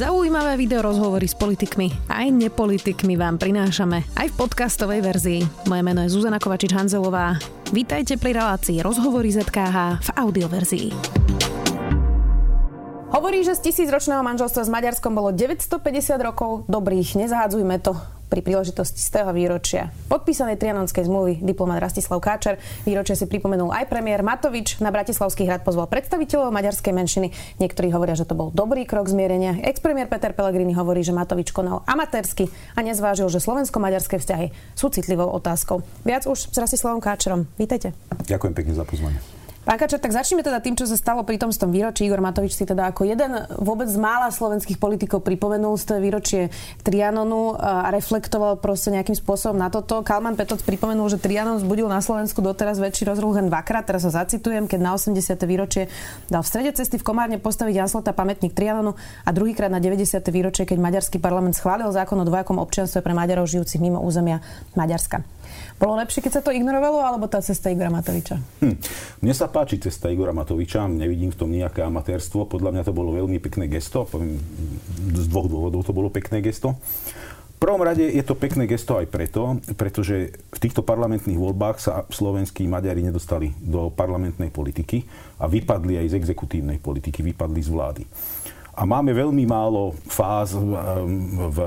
Zaujímavé video rozhovory s politikmi aj nepolitikmi vám prinášame aj v podcastovej verzii. Moje meno je Zuzana Kovačič-Hanzelová. Vítajte pri relácii Rozhovory ZKH v audioverzii. Hovorí, že z tisícročného manželstva s Maďarskom bolo 950 rokov dobrých. Nezahádzujme to pri príležitosti z toho výročia podpísanej trianonskej zmluvy diplomat Rastislav Káčer. Výročie si pripomenul aj premiér Matovič. Na Bratislavský hrad pozval predstaviteľov maďarskej menšiny. Niektorí hovoria, že to bol dobrý krok zmierenia. Ex-premiér Peter Pellegrini hovorí, že Matovič konal amatérsky a nezvážil, že slovensko-maďarské vzťahy sú citlivou otázkou. Viac už s Rastislavom Káčerom. Vítajte. Ďakujem pekne za pozvanie. Pán Kačer, tak začneme teda tým, čo sa stalo pri tom, tom výročí. Igor Matovič si teda ako jeden vôbec z mála slovenských politikov pripomenul z toho výročie Trianonu a reflektoval proste nejakým spôsobom na toto. Kalman Petoc pripomenul, že Trianon vzbudil na Slovensku doteraz väčší rozruch len dvakrát. Teraz sa zacitujem, keď na 80. výročie dal v strede cesty v Komárne postaviť Janslota pamätník Trianonu a druhýkrát na 90. výročie, keď maďarský parlament schválil zákon o dvojakom občianstve pre Maďarov žijúcich mimo územia Maďarska. Bolo lepšie, keď sa to ignorovalo, alebo tá cesta Igora Matoviča? Hm. Mne sa páči cesta Igora Matoviča, nevidím v tom nejaké amatérstvo. Podľa mňa to bolo veľmi pekné gesto. Z dvoch dôvodov to bolo pekné gesto. Prvom rade je to pekné gesto aj preto, pretože v týchto parlamentných voľbách sa slovenskí Maďari nedostali do parlamentnej politiky a vypadli aj z exekutívnej politiky, vypadli z vlády. A máme veľmi málo fáz v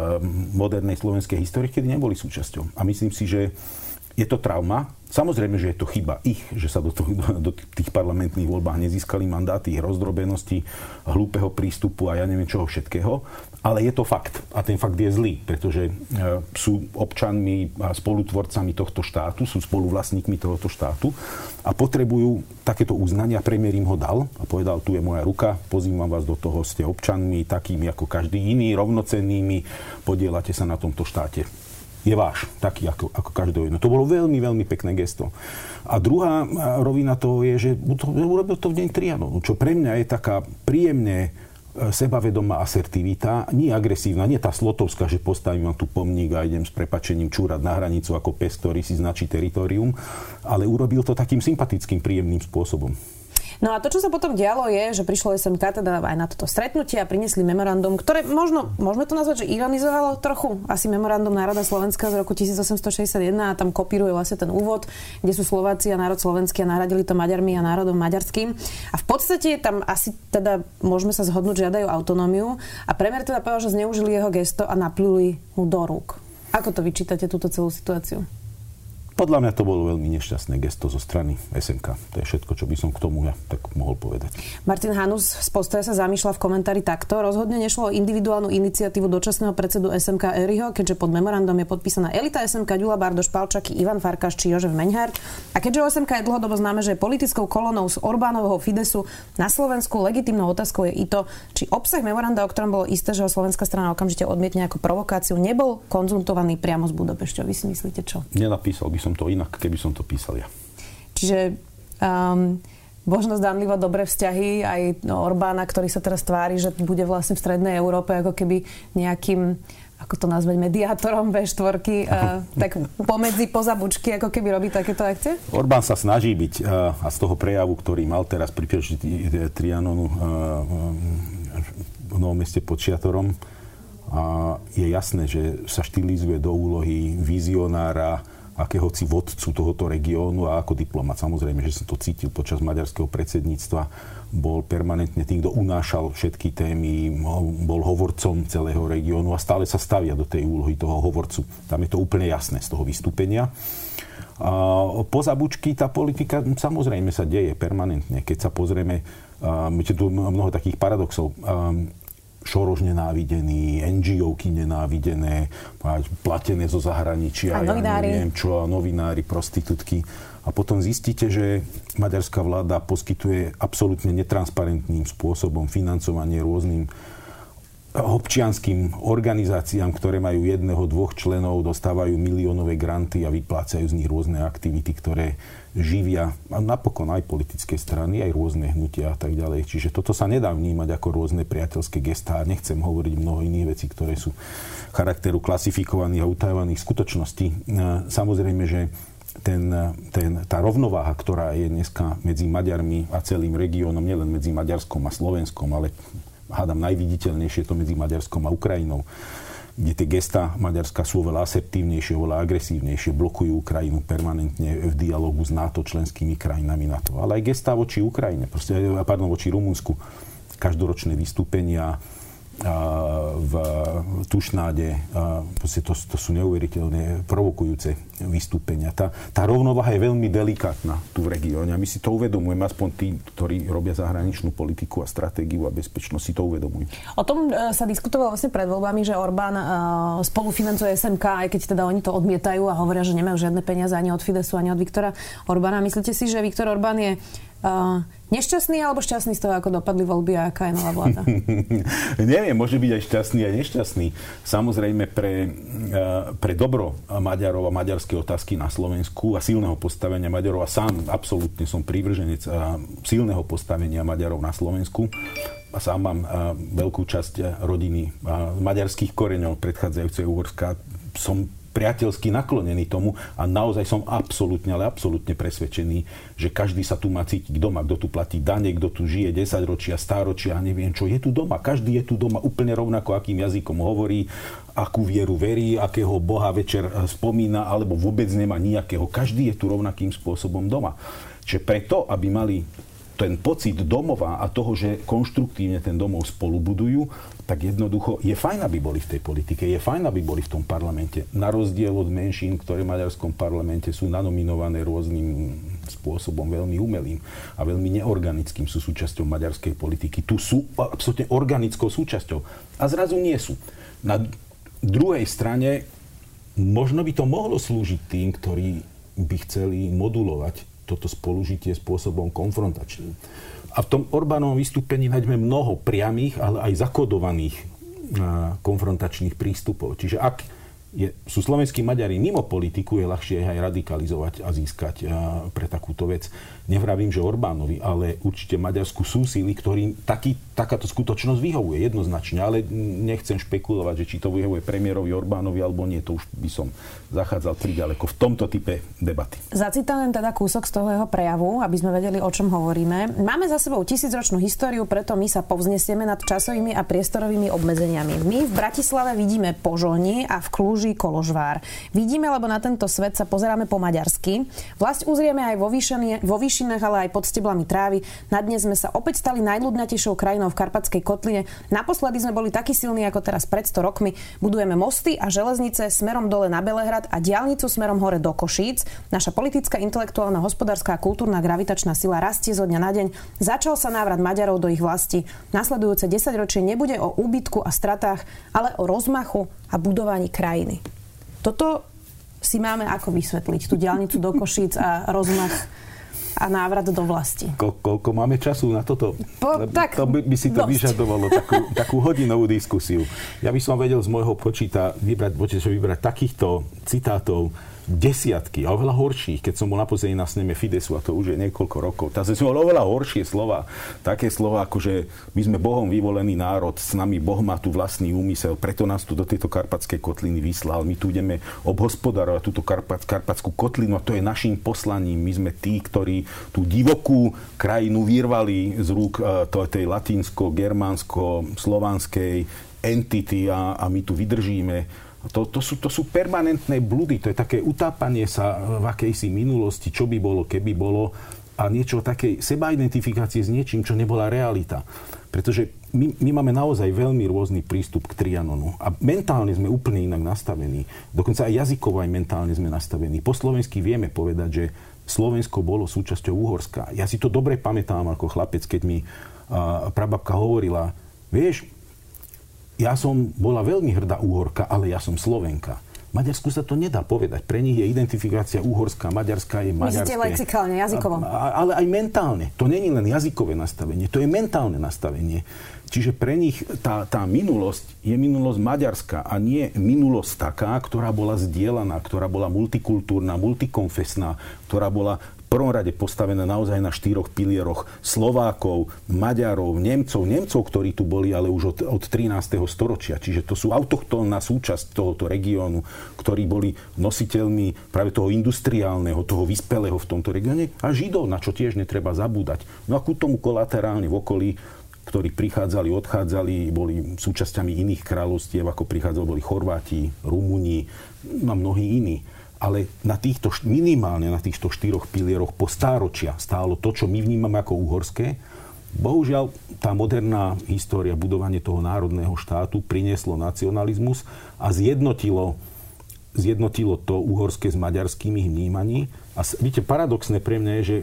modernej slovenskej histórii, kedy neboli súčasťou. A myslím si, že je to trauma. Samozrejme, že je to chyba ich, že sa do, to, do tých parlamentných voľbách nezískali mandáty, rozdrobenosti, hlúpeho prístupu a ja neviem čoho všetkého. Ale je to fakt. A ten fakt je zlý, pretože e, sú občanmi a spolutvorcami tohto štátu, sú spoluvlastníkmi tohoto štátu a potrebujú takéto uznania. Premiér im ho dal a povedal, tu je moja ruka, pozývam vás do toho, ste občanmi, takými ako každý iný, rovnocennými, podielate sa na tomto štáte je váš, taký ako, ako každého jedno. To bolo veľmi, veľmi pekné gesto. A druhá rovina toho je, že urobil to v deň Trianonu, čo pre mňa je taká príjemne e, sebavedomá asertivita, nie agresívna, nie tá slotovská, že postavím vám tu pomník a idem s prepačením čúrať na hranicu ako pes, ktorý si značí teritorium, ale urobil to takým sympatickým, príjemným spôsobom. No a to, čo sa potom dialo, je, že prišlo SMK teda aj na toto stretnutie a priniesli memorandum, ktoré možno, môžeme to nazvať, že ironizovalo trochu. Asi memorandum národa Slovenska z roku 1861 a tam kopíruje vlastne ten úvod, kde sú Slováci a národ slovenský a nahradili to Maďarmi a národom maďarským. A v podstate tam asi teda môžeme sa zhodnúť, žiadajú autonómiu a premiér teda povedal, že zneužili jeho gesto a napluli mu do rúk. Ako to vyčítate, túto celú situáciu? Podľa mňa to bolo veľmi nešťastné gesto zo strany SMK. To je všetko, čo by som k tomu ja tak mohol povedať. Martin Hanus z postoja sa zamýšľa v komentári takto. Rozhodne nešlo o individuálnu iniciatívu dočasného predsedu SMK Eriho, keďže pod memorandum je podpísaná elita SMK Ďula Bardoš Palčaky, Ivan Farkáš či Jožef Meňhár. A keďže o SMK je dlhodobo známe, že je politickou kolonou z Orbánovho Fidesu na Slovensku, legitimnou otázkou je i to, či obsah memoranda, o ktorom bolo isté, že ho slovenská strana okamžite odmietne ako provokáciu, nebol konzultovaný priamo z Budapešťou. Vy si myslíte čo? Nenapísal by som to inak, keby som to písal ja. Čiže um, možno zdanlivo dobré vzťahy aj Orbána, ktorý sa teraz tvári, že bude vlastne v strednej Európe ako keby nejakým ako to nazvať, mediátorom V4, uh, tak pomedzi pozabučky, ako keby robí takéto akcie? Orbán sa snaží byť uh, a z toho prejavu, ktorý mal teraz pri Trianonu uh, v Novom meste pod Šiatorom, a je jasné, že sa štilizuje do úlohy vizionára, akéhoci vodcu tohoto regiónu a ako diplomat. Samozrejme, že som to cítil počas maďarského predsedníctva. Bol permanentne tým, kto unášal všetky témy, bol hovorcom celého regiónu a stále sa stavia do tej úlohy toho hovorcu. Tam je to úplne jasné z toho vystúpenia. A poza bučky tá politika samozrejme sa deje permanentne. Keď sa pozrieme, my tu mnoho takých paradoxov. Šoroš nenávidený, NGOky nenávidené, platené zo zahraničia, a novinári. ja neviem čo, novinári, prostitútky. A potom zistíte, že maďarská vláda poskytuje absolútne netransparentným spôsobom financovanie rôznym občianským organizáciám, ktoré majú jedného, dvoch členov, dostávajú miliónové granty a vyplácajú z nich rôzne aktivity, ktoré živia a napokon aj politické strany, aj rôzne hnutia a tak ďalej. Čiže toto sa nedá vnímať ako rôzne priateľské gestá. Nechcem hovoriť mnoho iných vecí, ktoré sú charakteru klasifikovaných a utajovaných skutočností. Samozrejme, že ten, ten, tá rovnováha, ktorá je dneska medzi Maďarmi a celým regiónom, nielen medzi Maďarskom a Slovenskom, ale hádam najviditeľnejšie to medzi Maďarskom a Ukrajinou kde tie gesta Maďarska sú oveľa asertívnejšie, oveľa agresívnejšie, blokujú Ukrajinu permanentne v dialogu s NATO členskými krajinami NATO. Ale aj gesta voči Ukrajine, proste, pardon, voči Rumunsku. Každoročné vystúpenia, v Tušnáde. To, to sú neuveriteľne provokujúce vystúpenia. Tá, tá rovnováha je veľmi delikátna tu v regióne a my si to uvedomujeme, aspoň tí, ktorí robia zahraničnú politiku a stratégiu a bezpečnosť, si to uvedomujú. O tom e, sa diskutovalo vlastne pred voľbami, že Orbán e, spolufinancuje SMK, aj keď teda oni to odmietajú a hovoria, že nemajú žiadne peniaze ani od Fidesu, ani od Viktora Orbána. Myslíte si, že Viktor Orbán je Uh, nešťastný alebo šťastný z toho, ako dopadli voľby a aká je nová vláda? Neviem, môže byť aj šťastný aj nešťastný. Samozrejme pre, uh, pre dobro Maďarov a maďarské otázky na Slovensku a silného postavenia Maďarov a sám absolútne som prívrženec uh, silného postavenia Maďarov na Slovensku a sám mám veľkú časť rodiny maďarských koreňov predchádzajúcej Uhorska. Som priateľsky naklonený tomu a naozaj som absolútne, ale absolútne presvedčený, že každý sa tu má cítiť doma, kto tu platí dane, kto tu žije 10 ročia, stáročia, neviem čo, je tu doma. Každý je tu doma úplne rovnako, akým jazykom hovorí, akú vieru verí, akého Boha večer eh, spomína, alebo vôbec nemá nejakého. Každý je tu rovnakým spôsobom doma. Čiže preto, aby mali ten pocit domova a toho, že konštruktívne ten domov spolu budujú, tak jednoducho je fajn, aby boli v tej politike, je fajn, aby boli v tom parlamente. Na rozdiel od menšín, ktoré v maďarskom parlamente sú nanominované rôznym spôsobom, veľmi umelým a veľmi neorganickým sú súčasťou maďarskej politiky. Tu sú absolútne organickou súčasťou a zrazu nie sú. Na druhej strane možno by to mohlo slúžiť tým, ktorí by chceli modulovať toto spolužitie spôsobom konfrontačným. A v tom Orbánovom vystúpení nájdeme mnoho priamých, ale aj zakodovaných konfrontačných prístupov. Čiže ak je, sú slovenskí Maďari mimo politiku, je ľahšie aj radikalizovať a získať a, pre takúto vec. Nevravím, že Orbánovi, ale určite Maďarsku sú síly, ktorým taký, takáto skutočnosť vyhovuje jednoznačne, ale nechcem špekulovať, že či to vyhovuje premiérovi Orbánovi alebo nie, to už by som zachádzal priďaleko v tomto type debaty. Zacitujem teda kúsok z toho jeho prejavu, aby sme vedeli, o čom hovoríme. Máme za sebou tisícročnú históriu, preto my sa povznesieme nad časovými a priestorovými obmedzeniami. My v Bratislave vidíme požohni a v Kluži koložvár. Vidíme, lebo na tento svet sa pozeráme po maďarsky. Vlast uzrieme aj vo, výšenie, vo výšinách, ale aj pod steblami trávy. Na dnes sme sa opäť stali najľudnatejšou krajinou v Karpatskej kotline. Naposledy sme boli takí silní ako teraz pred 100 rokmi. Budujeme mosty a železnice smerom dole na Belehrad a diálnicu smerom hore do Košíc. Naša politická, intelektuálna, hospodárska a kultúrna gravitačná sila rastie zo dňa na deň. Začal sa návrat Maďarov do ich vlasti. Nasledujúce 10 ročie nebude o úbytku a stratách, ale o rozmachu a budovaní krajiny. Toto si máme ako vysvetliť, tú diálnicu do Košíc a rozmach a návrat do vlasti. Ko, koľko máme času na toto? Po, tak, to by, by si to dosť. vyžadovalo takú, takú hodinovú diskusiu. Ja by som vedel z môjho počíta vybrať, vybrať takýchto citátov desiatky a oveľa horších, keď som bol naposledy na sneme Fidesu a to už je niekoľko rokov. Tam som bol oveľa horšie slova. Také slova ako, že my sme Bohom vyvolený národ, s nami Boh má tu vlastný úmysel, preto nás tu do tejto karpatskej kotliny vyslal. My tu ideme obhospodarovať túto Karpat, karpatskú kotlinu a to je našim poslaním. My sme tí, ktorí tú divokú krajinu vyrvali z rúk uh, tej latinsko-germánsko-slovanskej entity a, a my tu vydržíme to, to, sú, to sú permanentné blúdy, to je také utápanie sa v akejsi minulosti, čo by bolo, keby bolo a niečo takej sebaidentifikácie s niečím, čo nebola realita. Pretože my, my máme naozaj veľmi rôzny prístup k Trianonu a mentálne sme úplne inak nastavení. Dokonca aj jazykovo aj mentálne sme nastavení. Po slovensky vieme povedať, že Slovensko bolo súčasťou Uhorska. Ja si to dobre pamätám ako chlapec, keď mi uh, prababka hovorila, vieš, ja som bola veľmi hrdá úhorka, ale ja som Slovenka. Maďarsku sa to nedá povedať. Pre nich je identifikácia uhorská, maďarská je maďarská. Myslíte lexikálne, jazykovo. Ale aj mentálne. To není len jazykové nastavenie, to je mentálne nastavenie. Čiže pre nich tá, tá minulosť je minulosť maďarská a nie minulosť taká, ktorá bola zdieľaná, ktorá bola multikultúrna, multikonfesná, ktorá bola prvom rade postavené naozaj na štyroch pilieroch Slovákov, Maďarov, Nemcov, Nemcov, ktorí tu boli ale už od, od 13. storočia. Čiže to sú autochtónna súčasť tohoto regiónu, ktorí boli nositeľmi práve toho industriálneho, toho vyspelého v tomto regióne a Židov, na čo tiež netreba zabúdať. No a ku tomu kolaterálne v okolí ktorí prichádzali, odchádzali, boli súčasťami iných kráľovstiev, ako prichádzali, boli Chorváti, Rumúni, a mnohí iní. Ale na týchto, minimálne na týchto štyroch pilieroch po stáročia stálo to, čo my vnímame ako uhorské. Bohužiaľ, tá moderná história, budovanie toho národného štátu prinieslo nacionalizmus a zjednotilo zjednotilo to uhorské s maďarskými vnímaní. A vidíte, paradoxné pre mňa je, že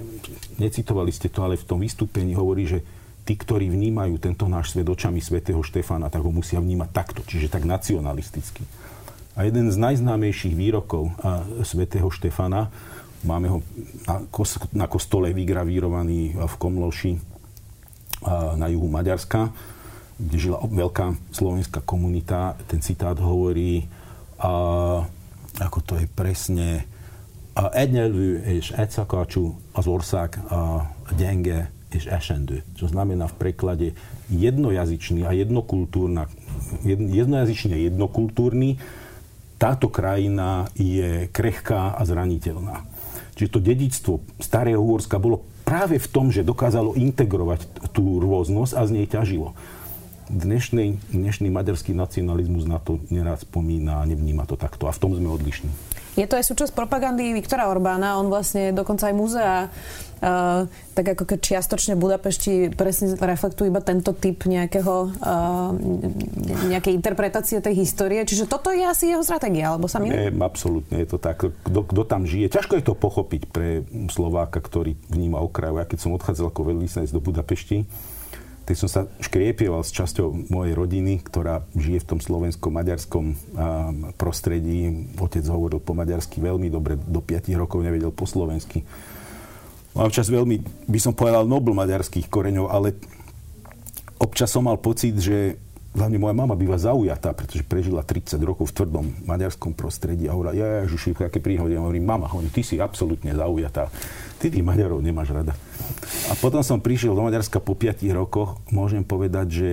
necitovali ste to, ale v tom vystúpení hovorí, že tí, ktorí vnímajú tento náš svet očami svätého Štefana, tak ho musia vnímať takto, čiže tak nacionalisticky. A jeden z najznámejších výrokov svätého Štefana, máme ho na, na kostole vygravírovaný v Komloši na juhu Maďarska, kde žila veľká slovenská komunita. Ten citát hovorí, a, ako to je presne, a egyelvű és az ország a gyenge és esendő. Čo znamená v preklade jednojazyčný a jednokultúrna, jednojazyčný a jednokultúrny, táto krajina je krehká a zraniteľná. Čiže to dedictvo starého Uhorska bolo práve v tom, že dokázalo integrovať tú rôznosť a z nej ťažilo. Dnešný, dnešný maďarský nacionalizmus na to nerád spomína a nevníma to takto. A v tom sme odlišní. Je to aj súčasť propagandy Viktora Orbána. On vlastne dokonca aj múzea Uh, tak ako keď čiastočne Budapešti presne reflektujú iba tento typ nejakého, uh, nejakej interpretácie tej histórie. Čiže toto je asi jeho stratégia, alebo sa. Nie, absolútne je to tak. Kto tam žije, ťažko je to pochopiť pre Slováka, ktorý vníma okraju. Ja keď som odchádzal ako veľvyslanec do Budapešti, tak som sa škriepieval s časťou mojej rodiny, ktorá žije v tom slovensko-maďarskom prostredí. Otec hovoril po maďarsky veľmi dobre, do 5 rokov nevedel po slovensky. Mám čas veľmi, by som povedal, nobl maďarských koreňov, ale občas som mal pocit, že hlavne moja mama býva zaujatá, pretože prežila 30 rokov v tvrdom maďarskom prostredí a hovorila, ja, Ježiši, aké príhody. Ja hovorím, mama, hovorím, ty si absolútne zaujatá. Ty tých Maďarov nemáš rada. A potom som prišiel do Maďarska po 5 rokoch. Môžem povedať, že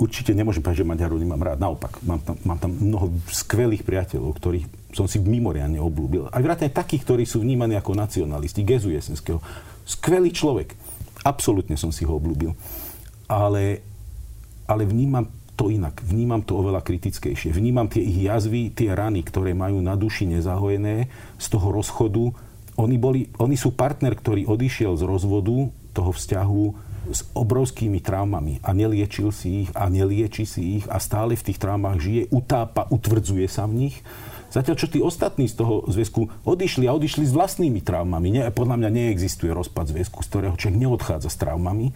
určite nemôžem povedať, že Maďarov nemám rád. Naopak, mám tam, mám tam mnoho skvelých priateľov, ktorých som si mimoriadne obľúbil. Aj vrátane takých, ktorí sú vnímaní ako nacionalisti. Gezu Jesenského. Skvelý človek. Absolútne som si ho obľúbil. Ale, ale vnímam to inak. Vnímam to oveľa kritickejšie. Vnímam tie ich jazvy, tie rany, ktoré majú na duši nezahojené z toho rozchodu. Oni, boli, oni sú partner, ktorý odišiel z rozvodu toho vzťahu s obrovskými traumami a neliečil si ich a nelieči si ich a stále v tých traumách žije, utápa, utvrdzuje sa v nich. Zatiaľ, čo tí ostatní z toho zväzku odišli a odišli s vlastnými traumami. Nie, podľa mňa neexistuje rozpad zväzku, z ktorého človek neodchádza s traumami,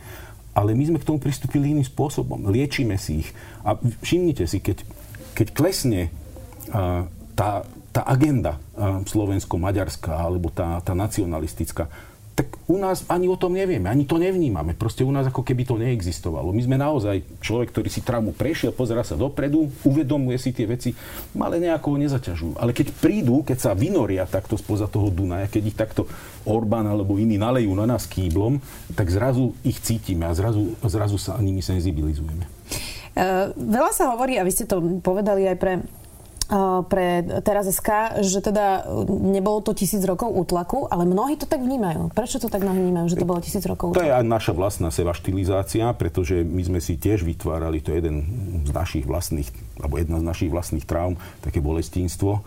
ale my sme k tomu pristúpili iným spôsobom. Liečíme si ich. A všimnite si, keď, keď klesne tá, tá agenda slovensko-maďarská alebo tá, tá nacionalistická, tak u nás ani o tom nevieme, ani to nevnímame. Proste u nás ako keby to neexistovalo. My sme naozaj človek, ktorý si traumu prešiel, pozera sa dopredu, uvedomuje si tie veci, ale nejako ho nezaťažujú. Ale keď prídu, keď sa vynoria takto spoza toho Dunaja, keď ich takto Orbán alebo iní nalejú na nás kýblom, tak zrazu ich cítime a zrazu, zrazu sa nimi senzibilizujeme. Uh, veľa sa hovorí, a vy ste to povedali aj pre pre teraz SK, že teda nebolo to tisíc rokov útlaku, ale mnohí to tak vnímajú. Prečo to tak mnohí vnímajú, že to bolo tisíc rokov útlaku? To je aj naša vlastná seba štilizácia, pretože my sme si tiež vytvárali, to je jeden z našich vlastných, alebo jedna z našich vlastných traum, také bolestínstvo.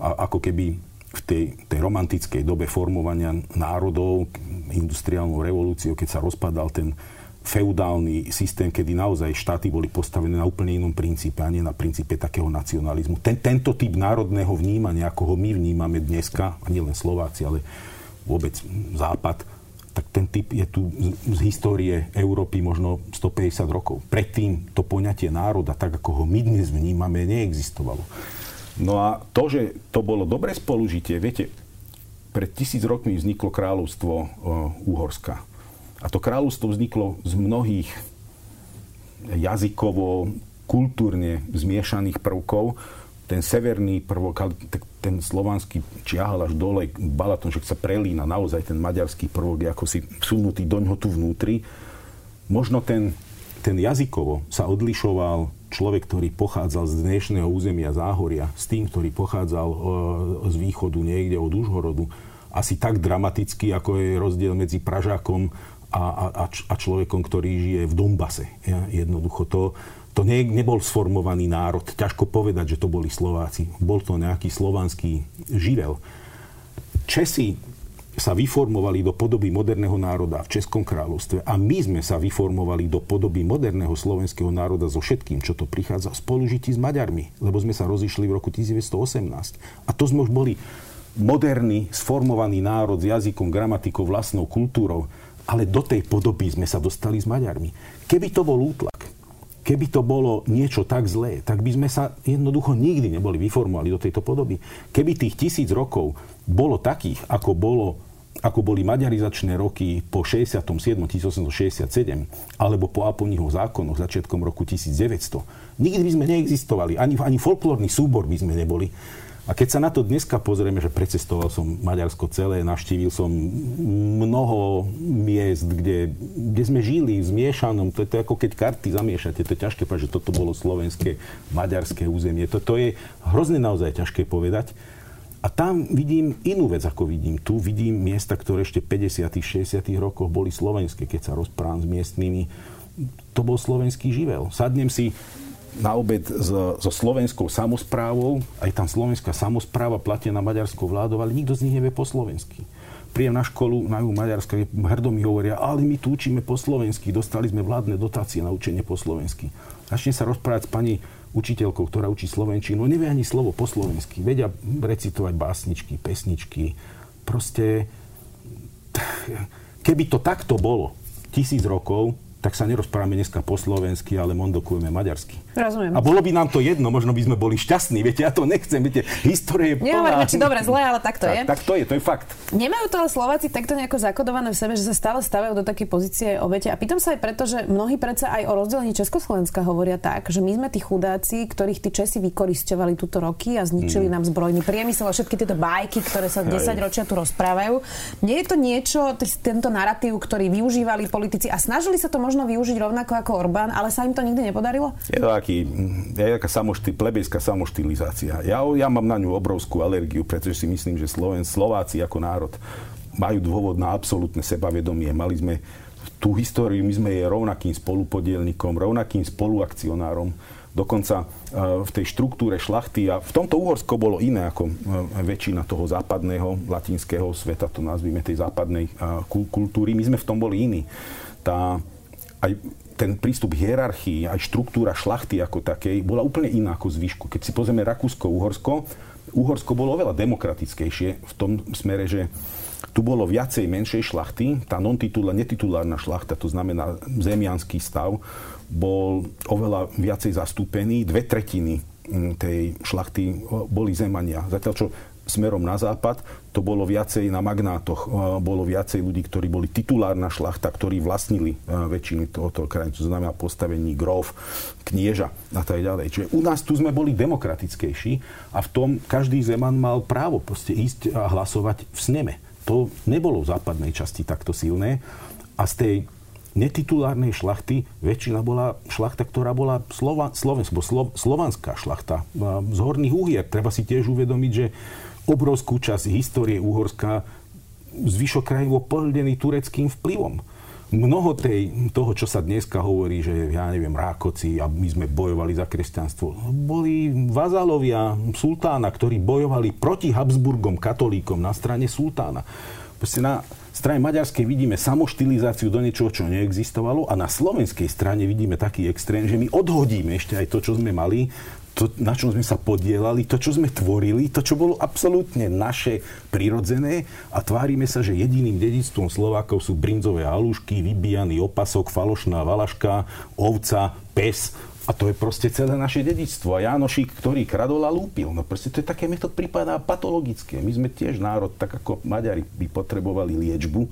A ako keby v tej, tej romantickej dobe formovania národov, industriálnou revolúciou, keď sa rozpadal ten feudálny systém, kedy naozaj štáty boli postavené na úplne inom princípe, a nie na princípe takého nacionalizmu. Ten, tento typ národného vnímania, ako ho my vnímame dneska, a nielen Slováci, ale vôbec Západ, tak ten typ je tu z histórie Európy možno 150 rokov. Predtým to poňatie národa, tak ako ho my dnes vnímame, neexistovalo. No a to, že to bolo dobré spolužitie, viete, pred tisíc rokmi vzniklo kráľovstvo Úhorska a to kráľovstvo vzniklo z mnohých jazykovo, kultúrne zmiešaných prvkov. Ten severný prvok, ten slovanský čiahal až dole Balaton, že sa prelína naozaj ten maďarský prvok je ako si vsunutý doňho tu vnútri. Možno ten, ten jazykovo sa odlišoval človek, ktorý pochádzal z dnešného územia Záhoria s tým, ktorý pochádzal z východu niekde od Užhorodu asi tak dramaticky, ako je rozdiel medzi Pražákom a, a, a človekom, ktorý žije v Dombase. Ja, jednoducho to, to ne, nebol sformovaný národ. Ťažko povedať, že to boli Slováci. Bol to nejaký slovanský živel. Česi sa vyformovali do podoby moderného národa v Českom kráľovstve a my sme sa vyformovali do podoby moderného slovenského národa so všetkým, čo to prichádza v spolužití s Maďarmi, lebo sme sa rozišli v roku 1918. A to sme už boli moderný, sformovaný národ s jazykom, gramatikou, vlastnou kultúrou, ale do tej podoby sme sa dostali s Maďarmi. Keby to bol útlak, keby to bolo niečo tak zlé, tak by sme sa jednoducho nikdy neboli vyformovali do tejto podoby. Keby tých tisíc rokov bolo takých, ako bolo ako boli maďarizačné roky po 67. 1867 alebo po Aponiho zákonoch začiatkom roku 1900, nikdy by sme neexistovali. Ani, ani folklórny súbor by sme neboli. A keď sa na to dneska pozrieme, že precestoval som Maďarsko celé, navštívil som mnoho miest, kde, kde sme žili v zmiešanom, to, to je ako keď karty zamiešate, to je ťažké povedať, že toto bolo slovenské, maďarské územie. Toto je hrozne naozaj ťažké povedať. A tam vidím inú vec, ako vidím tu. Vidím miesta, ktoré ešte 50 60 rokoch boli slovenské, keď sa rozprávam s miestnymi. To bol slovenský živel. Sadnem si na obed so, so slovenskou samozprávou, aj tam slovenská samozpráva platená maďarskou vládou, ale nikto z nich nevie po slovensky. Príjem na školu, na ju Maďarska, hrdo mi hovoria, ale my tu učíme po slovensky, dostali sme vládne dotácie na učenie po slovensky. Začne sa rozprávať s pani učiteľkou, ktorá učí slovenčinu, nevie ani slovo po slovensky, vedia recitovať básničky, pesničky. Proste, keby to takto bolo tisíc rokov, tak sa nerozprávame dneska po slovensky, ale mondokujeme maďarsky. Rozumiem. A bolo by nám to jedno, možno by sme boli šťastní, viete, ja to nechcem, viete, história je plná. Nehovoríme, či dobre, zle, ale tak to tak, je. Tak to je, to je fakt. Nemajú to ale Slováci takto nejako zakodované v sebe, že sa stále stavajú do takej pozície obete. A pýtam sa aj preto, že mnohí predsa aj o rozdelení Československa hovoria tak, že my sme tí chudáci, ktorých tí Česi vykoristovali túto roky a zničili mm. nám zbrojný priemysel a všetky tieto bajky, ktoré sa 10 ročia tu rozprávajú. Nie je to niečo, tento narratív, ktorý využívali politici a snažili sa to možno využiť rovnako ako Orbán, ale sa im to nikdy nepodarilo? Je to aký, je taká samošty, plebejská samoštilizácia. Ja, ja mám na ňu obrovskú alergiu, pretože si myslím, že Sloven, Slováci ako národ majú dôvod na absolútne sebavedomie. Mali sme tú históriu, my sme je rovnakým spolupodielnikom, rovnakým spoluakcionárom dokonca e, v tej štruktúre šlachty a v tomto Uhorsko bolo iné ako e, väčšina toho západného latinského sveta, to nazvime tej západnej e, kultúry. My sme v tom boli iní tá, aj ten prístup hierarchii, aj štruktúra šlachty ako takej bola úplne iná ako zvyšku. Keď si pozrieme Rakúsko-Uhorsko, Uhorsko bolo oveľa demokratickejšie v tom smere, že tu bolo viacej menšej šlachty, tá non-titulárna, netitulárna šlachta, to znamená zemianský stav, bol oveľa viacej zastúpený. Dve tretiny mm, tej šlachty boli zemania. Zatiaľ, čo smerom na západ, to bolo viacej na magnátoch. Bolo viacej ľudí, ktorí boli titulárna šlachta, ktorí vlastnili väčšinu tohoto krajiny, to znamená postavení grof, knieža a tak ďalej. Čiže u nás tu sme boli demokratickejší a v tom každý zeman mal právo proste ísť a hlasovať v sneme. To nebolo v západnej časti takto silné a z tej netitulárnej šlachty väčšina bola šlachta, ktorá bola Slova, Slovenská, Slo, slovanská šlachta z horných úhier. Treba si tiež uvedomiť, že obrovskú časť histórie Úhorska zvyšok krajín bol plnený tureckým vplyvom. Mnoho tej, toho, čo sa dneska hovorí, že ja neviem, Rákoci a my sme bojovali za kresťanstvo, boli vazalovia sultána, ktorí bojovali proti Habsburgom, katolíkom na strane sultána. Proste na strane maďarskej vidíme samoštilizáciu do niečoho, čo neexistovalo a na slovenskej strane vidíme taký extrém, že my odhodíme ešte aj to, čo sme mali to, na čom sme sa podielali, to, čo sme tvorili, to, čo bolo absolútne naše prirodzené a tvárime sa, že jediným dedictvom Slovákov sú brinzové halušky, vybíjaný opasok, falošná valaška, ovca, pes a to je proste celé naše dedictvo. A Jánošík, ktorý kradol a lúpil. No proste to je také, mi to prípada patologické. My sme tiež národ, tak ako Maďari by potrebovali liečbu,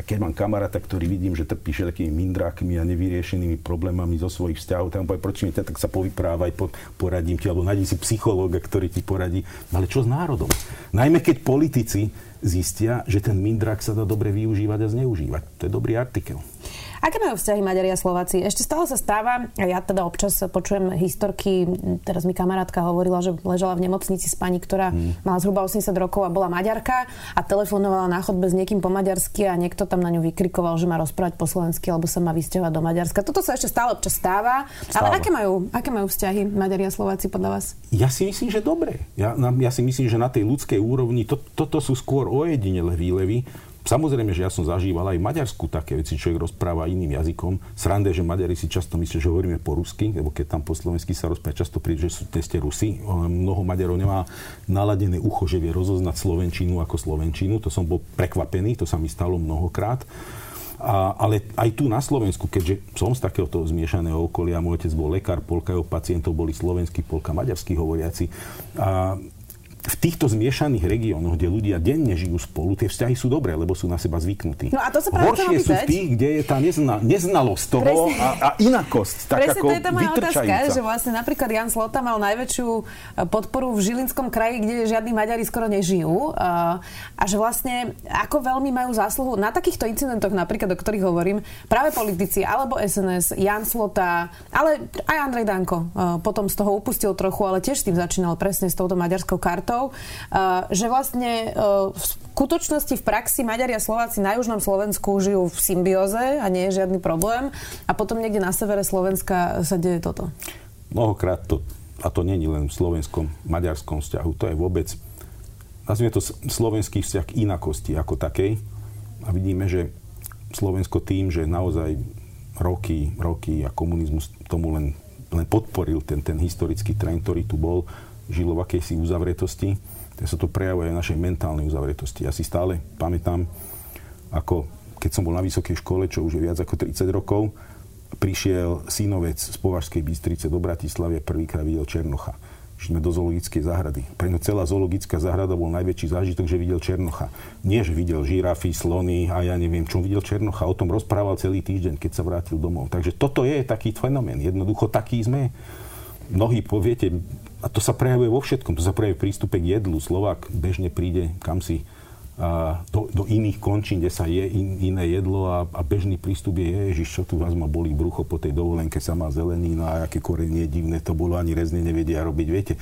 a keď mám kamaráta, ktorý vidím, že trpí všetkými mindrákmi a nevyriešenými problémami zo svojich vzťahov, tam povie, proti mi tak sa povyprávaj, po, poradím ti, alebo nájdem si psychológa, ktorý ti poradí. No ale čo s národom? Najmä keď politici zistia, že ten mindrák sa dá dobre využívať a zneužívať. To je dobrý artikel. Aké majú vzťahy Maďari a Slováci? Ešte stále sa stáva, ja teda občas počujem historky, teraz mi kamarátka hovorila, že ležala v nemocnici s pani, ktorá hmm. mala zhruba 80 rokov a bola Maďarka a telefonovala na chodbe s niekým po maďarsky a niekto tam na ňu vykrikoval, že má rozprávať po slovensky alebo sa má vysťahovať do Maďarska. Toto sa ešte stále občas stáva. stáva. Ale aké majú, aké majú vzťahy Maďari a Slováci podľa vás? Ja si myslím, že dobre. Ja, ja si myslím, že na tej ľudskej úrovni to, toto sú skôr ojedinele výlevy Samozrejme, že ja som zažíval aj v Maďarsku také veci, človek rozpráva iným jazykom. Srande, že Maďari si často myslia, že hovoríme po rusky, lebo keď tam po slovensky sa rozpráva, často príde, že sú ste Rusi. Mnoho Maďarov nemá naladené ucho, že vie rozoznať Slovenčinu ako Slovenčinu. To som bol prekvapený, to sa mi stalo mnohokrát. A, ale aj tu na Slovensku, keďže som z takéhoto zmiešaného okolia, môj otec bol lekár, polka jeho pacientov boli slovenskí, polka maďarskí hovoriaci. A v týchto zmiešaných regiónoch, kde ľudia denne žijú spolu, tie vzťahy sú dobré, lebo sú na seba zvyknutí. No a to sa práve Horšie sú v tých, kde je tá nezna, neznalosť toho a, a inakosť, tak Presne, ako to je tá moja otázka, že vlastne napríklad Jan Slota mal najväčšiu e, podporu v Žilinskom kraji, kde žiadni Maďari skoro nežijú. A, e, a že vlastne ako veľmi majú zásluhu na takýchto incidentoch, napríklad o ktorých hovorím, práve politici alebo SNS, Jan Slota, ale aj Andrej Danko e, potom z toho upustil trochu, ale tiež s tým začínal presne s touto maďarskou kartou štátov, eh, že vlastne eh, v skutočnosti v praxi Maďari a Slováci na južnom Slovensku žijú v symbióze a nie je žiadny problém a potom niekde na severe Slovenska sa deje toto. Mnohokrát to, a to není len v slovenskom, maďarskom vzťahu, to je vôbec, nazvime to slovenský vzťah k inakosti ako takej a vidíme, že Slovensko tým, že naozaj roky, roky a komunizmus tomu len, len podporil ten, ten historický trend, ktorý tu bol, žilo v akejsi uzavretosti, tak sa to prejavuje aj našej mentálnej uzavretosti. Ja si stále pamätám, ako keď som bol na vysokej škole, čo už je viac ako 30 rokov, prišiel synovec z Považskej Bystrice do Bratislavy a prvýkrát videl Černocha. Že sme do zoologickej záhrady. Pre ňo celá zoologická záhrada bol najväčší zážitok, že videl Černocha. Nie, že videl žirafy, slony a ja neviem, čo videl Černocha. O tom rozprával celý týždeň, keď sa vrátil domov. Takže toto je taký fenomén. Jednoducho taký sme. Mnohí poviete, a to sa prejavuje vo všetkom. To sa prejavuje v prístupe k jedlu. Slovák bežne príde kam si do, do iných končín, kde sa je in, iné jedlo a, a bežný prístup je, ježiš, čo tu vás ma bolí brucho po tej dovolenke, sa má zelený, no a aké korenie divné to bolo, ani rezne nevedia robiť, viete.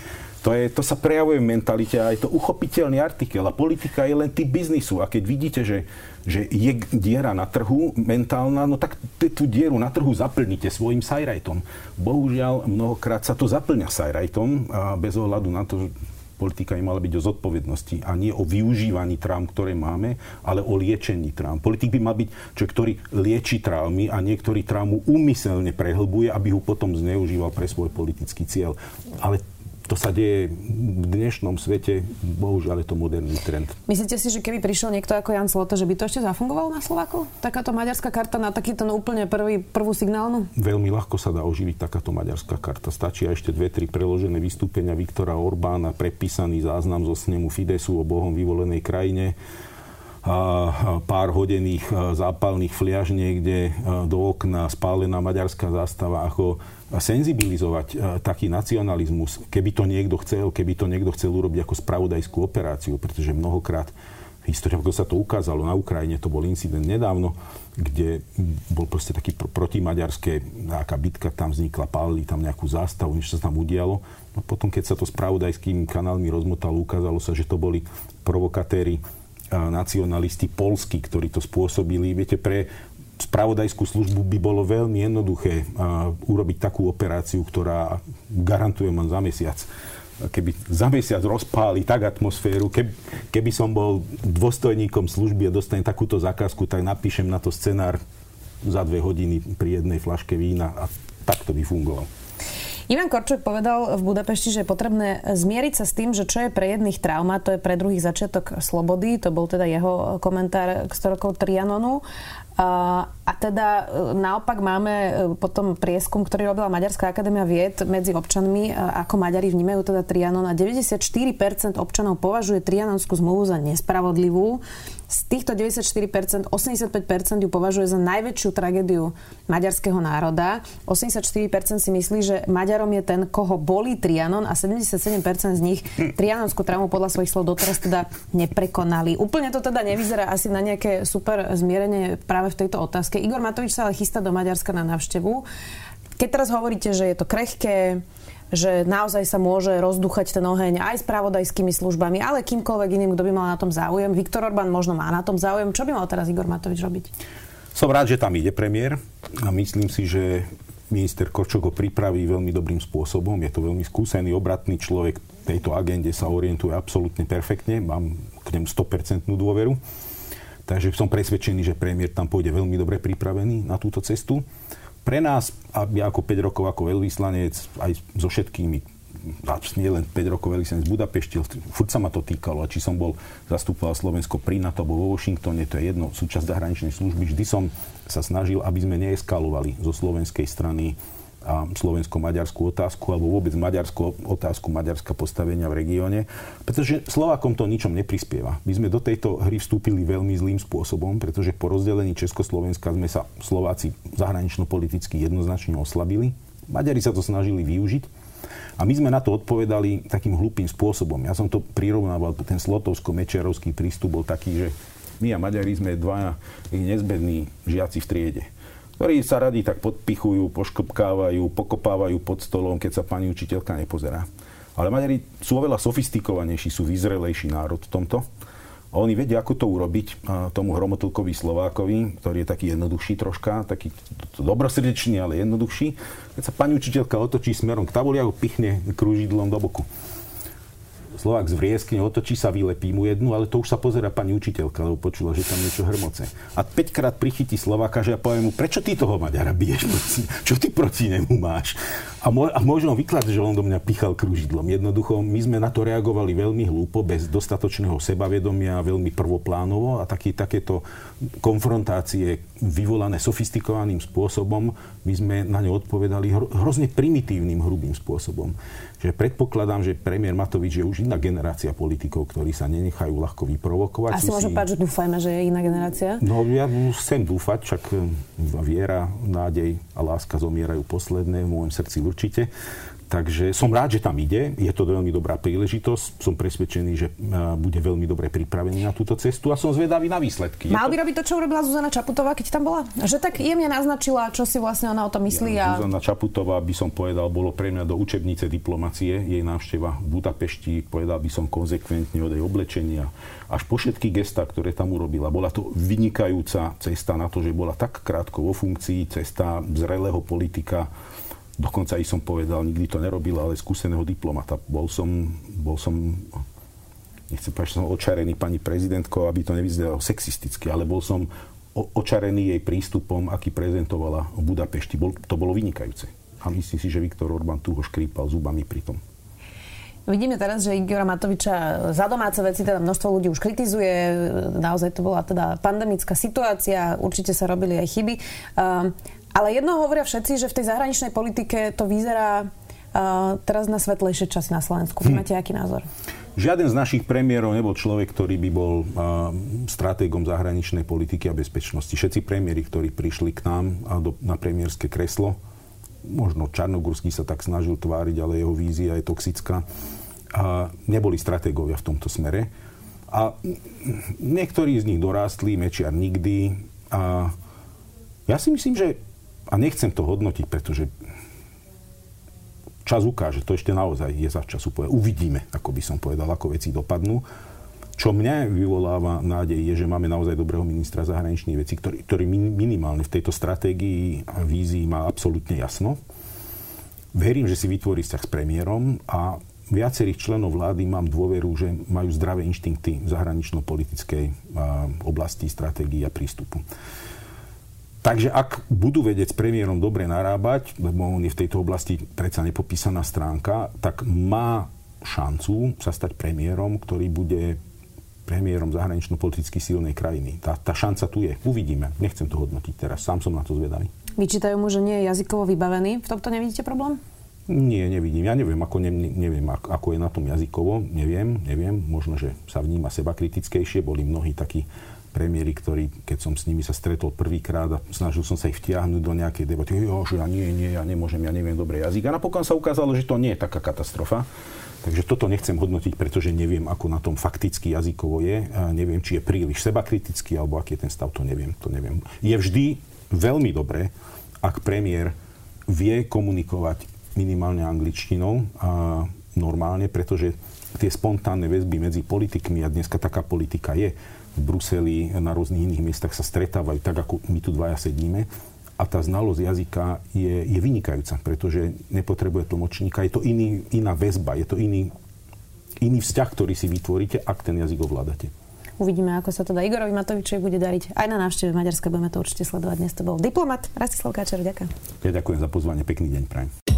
To, je, to sa prejavuje v mentalite a je to uchopiteľný artikel a politika je len typ biznisu a keď vidíte, že, že je diera na trhu mentálna, no tak tú dieru na trhu zaplníte svojim sajrajtom. Bohužiaľ, mnohokrát sa to zaplňa sajrajtom a bez ohľadu na to, politika by mala byť o zodpovednosti a nie o využívaní traum, ktoré máme, ale o liečení traum. Politik by mal byť človek, ktorý lieči traumy a niektorý traumu úmyselne prehlbuje, aby ho potom zneužíval pre svoj politický cieľ. Ale to sa deje v dnešnom svete, bohužiaľ je to moderný trend. Myslíte si, že keby prišiel niekto ako Jan Slota, že by to ešte zafungovalo na Slovaku? Takáto maďarská karta na takýto no úplne prvý, prvú signálnu? Veľmi ľahko sa dá oživiť takáto maďarská karta. Stačí ešte dve, tri preložené vystúpenia Viktora Orbána, prepísaný záznam zo snemu Fidesu o bohom vyvolenej krajine pár hodených zápalných fliaž niekde do okna, spálená maďarská zástava, ako senzibilizovať taký nacionalizmus, keby to niekto chcel, keby to niekto chcel urobiť ako spravodajskú operáciu, pretože mnohokrát v histórii, ako sa to ukázalo na Ukrajine, to bol incident nedávno, kde bol proste taký protimaďarské, nejaká bitka tam vznikla, pálili tam nejakú zástavu, niečo sa tam udialo. No potom, keď sa to spravodajskými kanálmi rozmotalo, ukázalo sa, že to boli provokatéry nacionalisti polskí, ktorí to spôsobili. Viete, pre spravodajskú službu by bolo veľmi jednoduché urobiť takú operáciu, ktorá garantujem len za mesiac keby za mesiac rozpáli tak atmosféru, keby, keby som bol dôstojníkom služby a dostanem takúto zákazku, tak napíšem na to scenár za dve hodiny pri jednej flaške vína a tak to by fungovalo. Ivan Korčok povedal v Budapešti, že je potrebné zmieriť sa s tým, že čo je pre jedných trauma, to je pre druhých začiatok slobody. To bol teda jeho komentár k 100 rokov Trianonu. A teda e, naopak máme e, potom prieskum, ktorý robila Maďarská akadémia vied medzi občanmi, e, ako Maďari vnímajú teda Trianon. A 94% občanov považuje Trianonskú zmluvu za nespravodlivú. Z týchto 94%, 85% ju považuje za najväčšiu tragédiu maďarského národa. 84% si myslí, že Maďarom je ten, koho bolí Trianon a 77% z nich Trianonskú traumu podľa svojich slov doteraz teda neprekonali. Úplne to teda nevyzerá asi na nejaké super zmierenie práve v tejto otázke. Igor Matovič sa ale chystá do Maďarska na návštevu. Keď teraz hovoríte, že je to krehké, že naozaj sa môže rozduchať ten oheň aj s pravodajskými službami, ale kýmkoľvek iným, kto by mal na tom záujem. Viktor Orbán možno má na tom záujem. Čo by mal teraz Igor Matovič robiť? Som rád, že tam ide premiér a myslím si, že minister Kočok ho pripraví veľmi dobrým spôsobom. Je to veľmi skúsený, obratný človek. Tejto agende sa orientuje absolútne perfektne. Mám k nemu 100% dôveru. Takže som presvedčený, že premiér tam pôjde veľmi dobre pripravený na túto cestu pre nás, a ja ako 5 rokov ako veľvyslanec, aj so všetkými nie len 5 rokov veľvyslanec v Budapešti, furt sa ma to týkalo. A či som bol zastupoval Slovensko pri NATO alebo vo Washingtone, to je jedno, súčasť zahraničnej služby. Vždy som sa snažil, aby sme neeskalovali zo slovenskej strany a slovensko-maďarskú otázku alebo vôbec maďarskú otázku Maďarska postavenia v regióne, pretože Slovákom to ničom neprispieva. My sme do tejto hry vstúpili veľmi zlým spôsobom, pretože po rozdelení Československa sme sa Slováci zahranično-politicky jednoznačne oslabili. Maďari sa to snažili využiť a my sme na to odpovedali takým hlupým spôsobom. Ja som to prirovnával, ten slotovsko-mečerovský prístup bol taký, že my a Maďari sme dvaja nezbední žiaci v triede ktorí sa radi tak podpichujú, poškopkávajú, pokopávajú pod stolom, keď sa pani učiteľka nepozerá. Ale Maďari sú oveľa sofistikovanejší, sú vyzrelejší národ v tomto. A oni vedia, ako to urobiť tomu hromotlkovi Slovákovi, ktorý je taký jednoduchší troška, taký dobrosrdečný, ale jednoduchší. Keď sa pani učiteľka otočí smerom k tabuli a ho pichne krúžidlom do boku. Slovák zvrieskne, otočí sa, vylepí mu jednu, ale to už sa pozera pani učiteľka, lebo počula, že tam niečo hrmoce. A 5 krát prichytí Slováka, že ja poviem mu, prečo ty toho Maďara biješ? Čo ty proti nemu máš? A, mo- a možno vykladať, že on do mňa pichal kružidlom. Jednoducho, my sme na to reagovali veľmi hlúpo, bez dostatočného sebavedomia, veľmi prvoplánovo a taký, takéto konfrontácie vyvolané sofistikovaným spôsobom, my sme na ne odpovedali hro- hrozne primitívnym, hrubým spôsobom že predpokladám, že premiér Matovič je už iná generácia politikov, ktorí sa nenechajú ľahko vyprovokovať. Asi môžem povedať, že dúfajme, že je iná generácia? No ja chcem dúfať, však hm, viera, nádej a láska zomierajú posledné v môjom srdci určite. Takže som rád, že tam ide. Je to veľmi dobrá príležitosť. Som presvedčený, že bude veľmi dobre pripravený na túto cestu a som zvedavý na výsledky. Mal by to... robiť to, čo urobila Zuzana Čaputová, keď tam bola? Že tak jemne naznačila, čo si vlastne ona o tom myslí. Ja, a... Zuzana Čaputová, by som povedal, bolo pre mňa do učebnice diplomacie. Jej návšteva v Budapešti, povedal by som konzekventne od jej oblečenia až po všetky gesta, ktoré tam urobila. Bola to vynikajúca cesta na to, že bola tak krátko vo funkcii, cesta zrelého politika, dokonca i som povedal, nikdy to nerobil, ale skúseného diplomata. Bol som, bol som nechcem povedať, že som očarený pani prezidentkou, aby to nevyznelo sexisticky, ale bol som očarený jej prístupom, aký prezentovala v Budapešti. Bol, to bolo vynikajúce. A myslím si, že Viktor Orbán tu ho škrípal zubami pri tom. Vidíme teraz, že Igora Matoviča za domáce veci teda množstvo ľudí už kritizuje. Naozaj to bola teda pandemická situácia, určite sa robili aj chyby. Uh, ale jedno hovoria všetci, že v tej zahraničnej politike to vyzerá uh, teraz na svetlejšie časy na Slovensku. Hm. Máte aký názor? Žiaden z našich premiérov nebol človek, ktorý by bol uh, stratégom zahraničnej politiky a bezpečnosti. Všetci premiéry, ktorí prišli k nám a do, na premiérske kreslo, možno Čarnogurský sa tak snažil tváriť, ale jeho vízia je toxická, a neboli stratégovia v tomto smere. A niektorí z nich dorástli, Mečiar nikdy. A ja si myslím, že a nechcem to hodnotiť, pretože čas ukáže, to ešte naozaj je za času povedať. Uvidíme, ako by som povedal, ako veci dopadnú. Čo mňa vyvoláva nádej je, že máme naozaj dobrého ministra zahraničných vecí, ktorý, ktorý minimálne v tejto stratégii a vízii má absolútne jasno. Verím, že si vytvorí vzťah s premiérom a viacerých členov vlády mám dôveru, že majú zdravé inštinkty v zahranično-politickej oblasti, stratégii a prístupu. Takže ak budú vedieť s premiérom dobre narábať, lebo on je v tejto oblasti predsa nepopísaná stránka, tak má šancu sa stať premiérom, ktorý bude premiérom zahranično-politicky silnej krajiny. Tá, tá šanca tu je. Uvidíme. Nechcem to hodnotiť teraz. Sám som na to zvedavý. Vyčítajú mu, že nie je jazykovo vybavený. V tomto nevidíte problém? Nie, nevidím. Ja neviem, ako, ne, neviem, ako je na tom jazykovo. Neviem, neviem. Možno, že sa vníma seba kritickejšie. Boli mnohí takí premiéry, ktorí, keď som s nimi sa stretol prvýkrát a snažil som sa ich vtiahnuť do nejakej debaty, jo, že ja nie, nie, ja nemôžem, ja neviem dobre jazyk. A napokon sa ukázalo, že to nie je taká katastrofa. Takže toto nechcem hodnotiť, pretože neviem, ako na tom fakticky jazykovo je. A neviem, či je príliš sebakritický, alebo aký je ten stav, to neviem. To neviem. Je vždy veľmi dobré, ak premiér vie komunikovať minimálne angličtinou a normálne, pretože tie spontánne väzby medzi politikmi, a dneska taká politika je, v Bruseli, na rôznych iných miestach sa stretávajú tak, ako my tu dvaja sedíme, a tá znalosť jazyka je, je vynikajúca, pretože nepotrebuje tlmočníka. Je to iný, iná väzba, je to iný, iný vzťah, ktorý si vytvoríte, ak ten jazyk ovládate. Uvidíme, ako sa teda Igorovi Matovičovi bude dariť. Aj na návšteve Maďarska budeme to určite sledovať. Dnes to bol diplomat Rastislav Káčer. Ďakujem. Ja ďakujem za pozvanie. Pekný deň prajem.